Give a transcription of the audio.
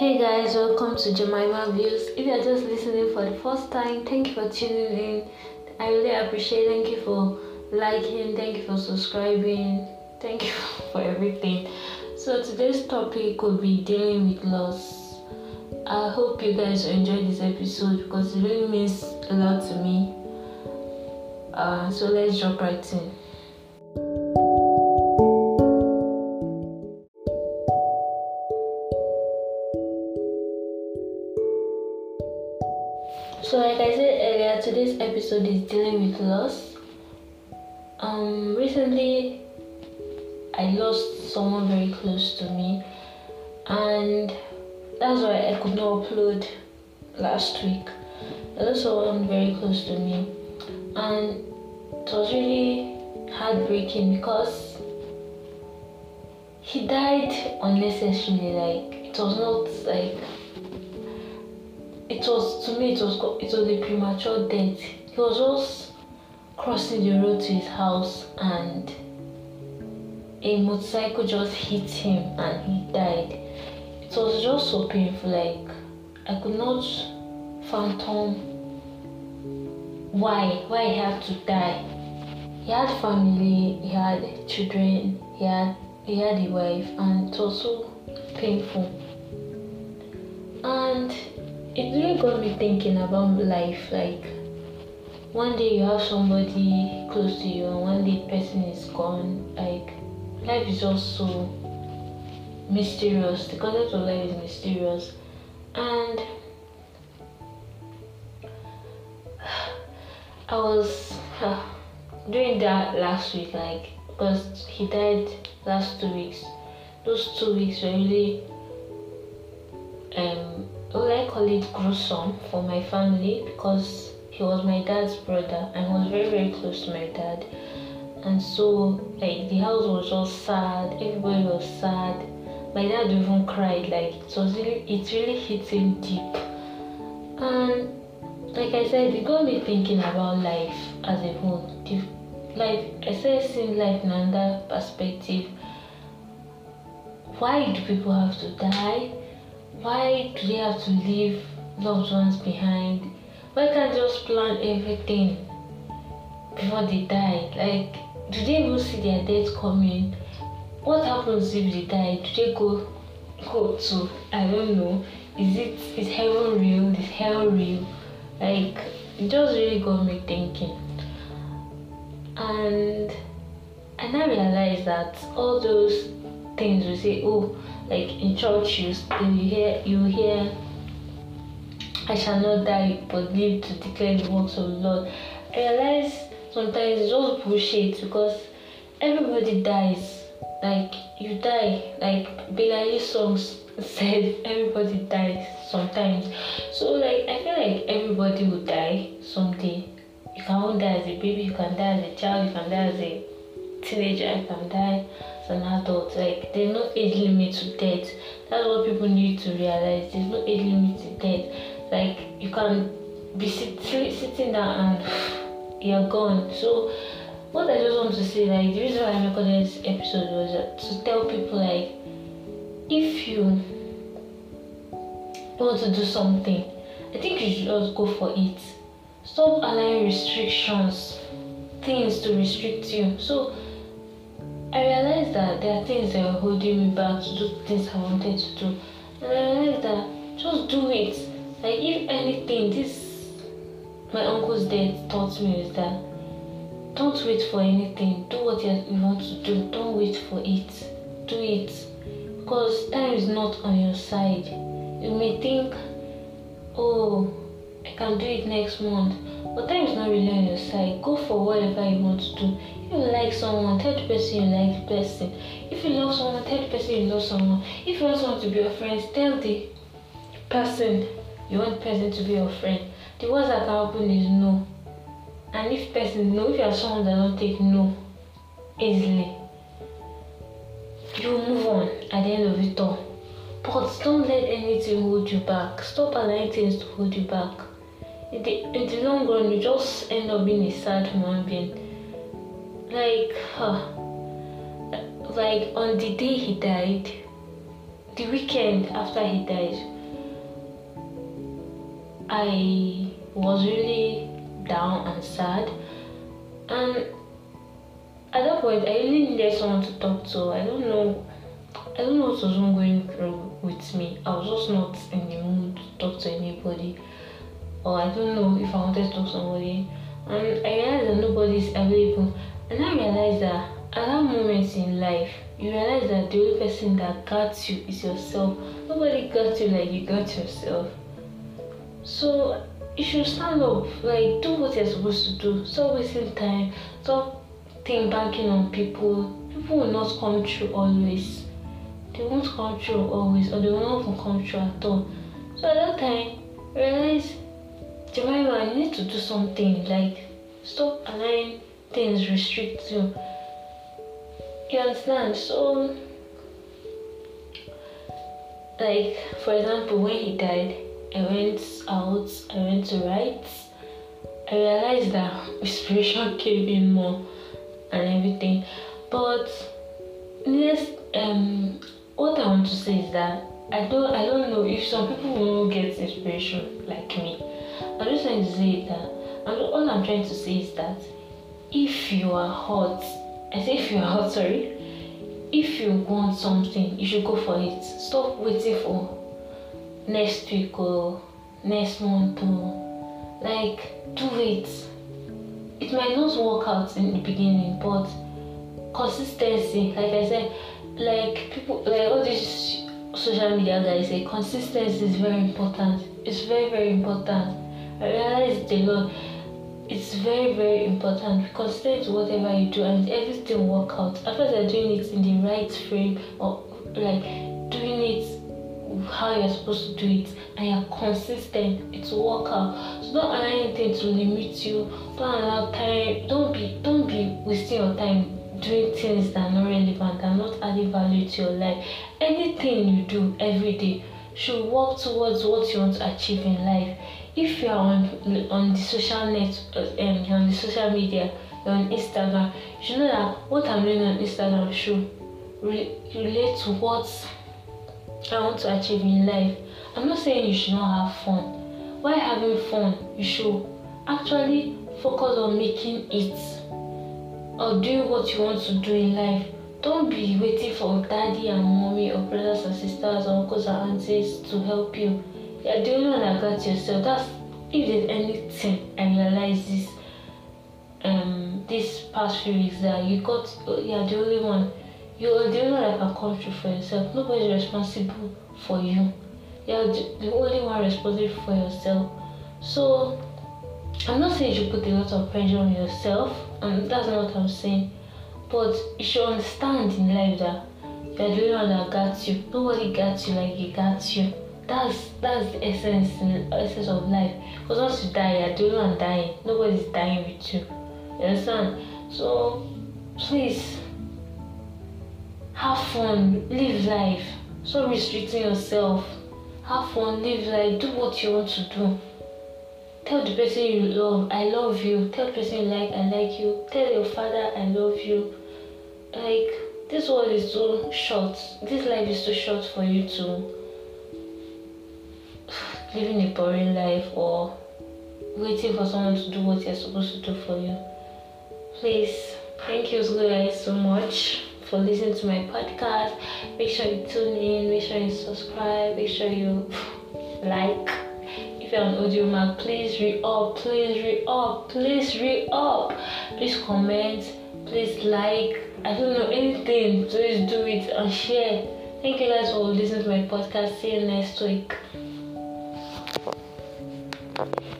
Hey guys, welcome to Jemimah Views. If you're just listening for the first time, thank you for tuning in. I really appreciate Thank you for liking, thank you for subscribing, thank you for everything. So today's topic will be dealing with loss. I hope you guys enjoy this episode because it really means a lot to me. Uh, so let's jump right in. So, like I said earlier, today's episode is dealing with loss. Um, recently, I lost someone very close to me, and that's why I could not upload last week. I lost someone very close to me, and it was really heartbreaking because he died unnecessarily. Like it was not like it was to me it was it was a premature death. He was just crossing the road to his house and a motorcycle just hit him and he died. It was just so painful, like I could not fathom why why he had to die. He had family, he had children, he had he had a wife and it was so painful. And it really got me thinking about life like one day you have somebody close to you and one day person is gone like life is just so mysterious the concept of life is mysterious. And i was uh, doing that last week like because he died last two weeks. Those two weeks were really um it gruesome for my family because he was my dad's brother and was very very close to my dad. And so like the house was just sad everybody was sad. My dad even cried like it was really it really hit him deep. And like I said it got me thinking about life as a whole. Life I started seeing life in another perspective. Why do people have to die why do they have to leave loved ones behind? Why can't they just plan everything before they die? Like, do they even see their death coming? What happens if they die? Do they go go to I don't know. Is it is heaven real? Is hell real? Like it just really got me thinking. And and I realized that all those things we say, oh, like in church you you hear you hear I shall not die but live to declare the works of the Lord. I realize sometimes it's just bullshit because everybody dies. Like you die. Like Billy songs said everybody dies sometimes. So like I feel like everybody will die someday. You can die as a baby, you can die as a child, you can die as a teenager, you can die an adult. Like there's no age limit to death. That's what people need to realize. There's no age limit to death. Like you can be sit- sitting down and you're gone. So what I just want to say, like the reason why I recorded this episode was to tell people like if you want to do something, I think you should just go for it. Stop allowing restrictions, things to restrict you. So I realized that there are things that were holding me back to do things I wanted to do. And I realized that just do it. Like if anything, this my uncle's death taught me is that don't wait for anything. Do what you want to do. Don't wait for it. Do it. Because time is not on your side. You may think, oh, I can do it next month. But time is not really on your side. Go for whatever you want to do you like someone, tell the person you like the person. If you love someone, tell the person you love someone. If you want someone to be your friend, tell the person you want the person to be your friend. The worst that can happen is no. And if person no, if you are someone that don't take no easily, you move on at the end of it all. But don't let anything hold you back. Stop allowing things to hold you back. In the, in the long run, you just end up being a sad human being like like on the day he died the weekend after he died, I was really down and sad. And at that point, I really needed someone to talk to. I don't know. I don't know what was going through with me. I was just not in the mood to talk to anybody. Or I don't know if I wanted to talk to somebody. And I realized that nobody is available. And I realized that at that moment in life, you realize that the only person that got you is yourself. Nobody got you like you got yourself. So you should stand up, like do what you're supposed to do. Stop wasting time. Stop think banking on people. People will not come true always. They won't come true always, or they will not come true at all. So at that time, realize, Jemimah, I need to do something. Like stop allowing things restrict you. You understand? So, like for example, when he died, I went out, I went to write. I realized that inspiration came in more and everything. But next, um, what I want to say is that I don't, I don't know if some people will get inspiration like me. I'm just trying to say that. I'm, all I'm trying to say is that if you are hot, I say if you are hot, sorry. If you want something, you should go for it. Stop waiting for next week or next month or like do it. It might not work out in the beginning, but consistency, like I said, like people like all these social media guys say consistency is very important. It's very, very important. I realized a lot. It's very, very important because whatever you do and everything work out. After they're doing it in the right frame or like doing it how you're supposed to do it and you're consistent, it's work out. So don't allow anything to limit you. Don't allow time. Don't be don't be wasting your time doing things that are not relevant and not adding value to your life. Anything you do every day should work towards what you want to achieve in life. If you are on on the social net, um, you're on the social media, you're on Instagram, you should know that what I'm doing on Instagram should re- relate to what I want to achieve in life. I'm not saying you should not have fun. While having fun, you should actually focus on making it or doing what you want to do in life. Don't be waiting for daddy and mommy or brothers and sisters or uncles and aunties to help you. You're the only one that got yourself. That's if there's anything I realize this um this past few weeks that you got you're the only one you're the only one that can come through for yourself. Nobody's responsible for you. You're the only one responsible for yourself. So I'm not saying you should put a lot of pressure on yourself, and that's not what I'm saying. But you should understand in life that you're the only one that got you. Nobody got you like you got you. That's that's the essence uh, essence of life. Because once you die, you're the only one dying. Nobody's dying with you. You understand? So please have fun, live life. Stop restricting yourself. Have fun, live life, do what you want to do. Tell the person you love, I love you. Tell the person you like, I like you. Tell your father, I love you. Like, this world is too short. This life is too short for you to living a boring life or waiting for someone to do what you're supposed to do for you. Please, thank you guys so much for listening to my podcast. Make sure you tune in, make sure you subscribe, make sure you like. If you're on Audiomack, please re up, please re up, please re up. Please comment, please like. I don't know anything, please do it and share. Thank you guys for listening to my podcast. See you next week. Thank you.